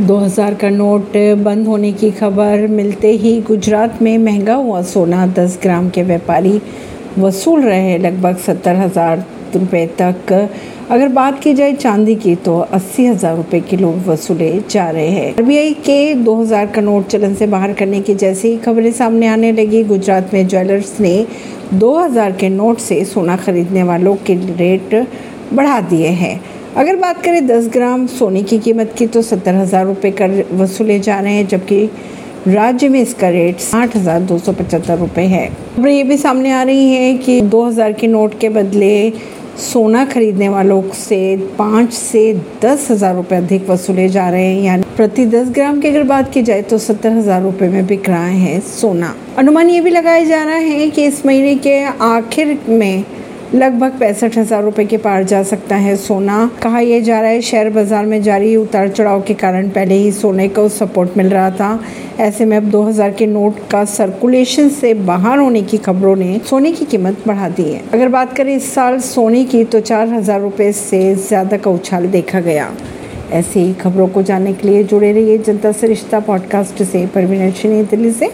2000 का नोट बंद होने की खबर मिलते ही गुजरात में महँगा हुआ सोना 10 ग्राम के व्यापारी वसूल रहे लगभग सत्तर हज़ार रुपये तक। अगर बात की जाए चांदी की तो अस्सी हज़ार रुपये किलो वसूले जा रहे हैं। आरबीआई के 2000 का नोट चलन से बाहर करने की जैसे ही खबरें सामने आने लगी। गुजरात में ज्वेलर्स ने 2000 के नोट से सोना खरीदने वालों के रेट बढ़ा दिए हैं। अगर बात करें 10 ग्राम सोने की कीमत की तो सत्तर हज़ार रुपये कर वसूले जा रहे हैं, जबकि राज्य में इसका रेट साठ हज़ार दो सौ पचहत्तर रुपये है। खबरें ये भी सामने आ रही हैं कि 2000 के नोट के बदले सोना खरीदने वालों से पाँच से दस हज़ार रुपये अधिक वसूले जा रहे हैं। यानी प्रति दस ग्राम की अगर बात की जाए तो सत्तर हज़ार रुपये में बिक रहा है सोना। अनुमान ये भी लगाया जा रहा है कि इस महीने के आखिर में लगभग पैंसठ हज़ार रुपए के पार जा सकता है सोना। कहा यह जा रहा है, शेयर बाज़ार में जारी उतार चढ़ाव के कारण पहले ही सोने को सपोर्ट मिल रहा था। ऐसे में अब 2000 के नोट का सर्कुलेशन से बाहर होने की खबरों ने सोने की कीमत बढ़ा दी है। अगर बात करें इस साल सोने की तो चार हज़ार रुपये से ज़्यादा का उछाल देखा गया। ऐसी खबरों को जानने के लिए जुड़े रहिए जनता से रिश्ता पॉडकास्ट से। परवीन दिल्ली से।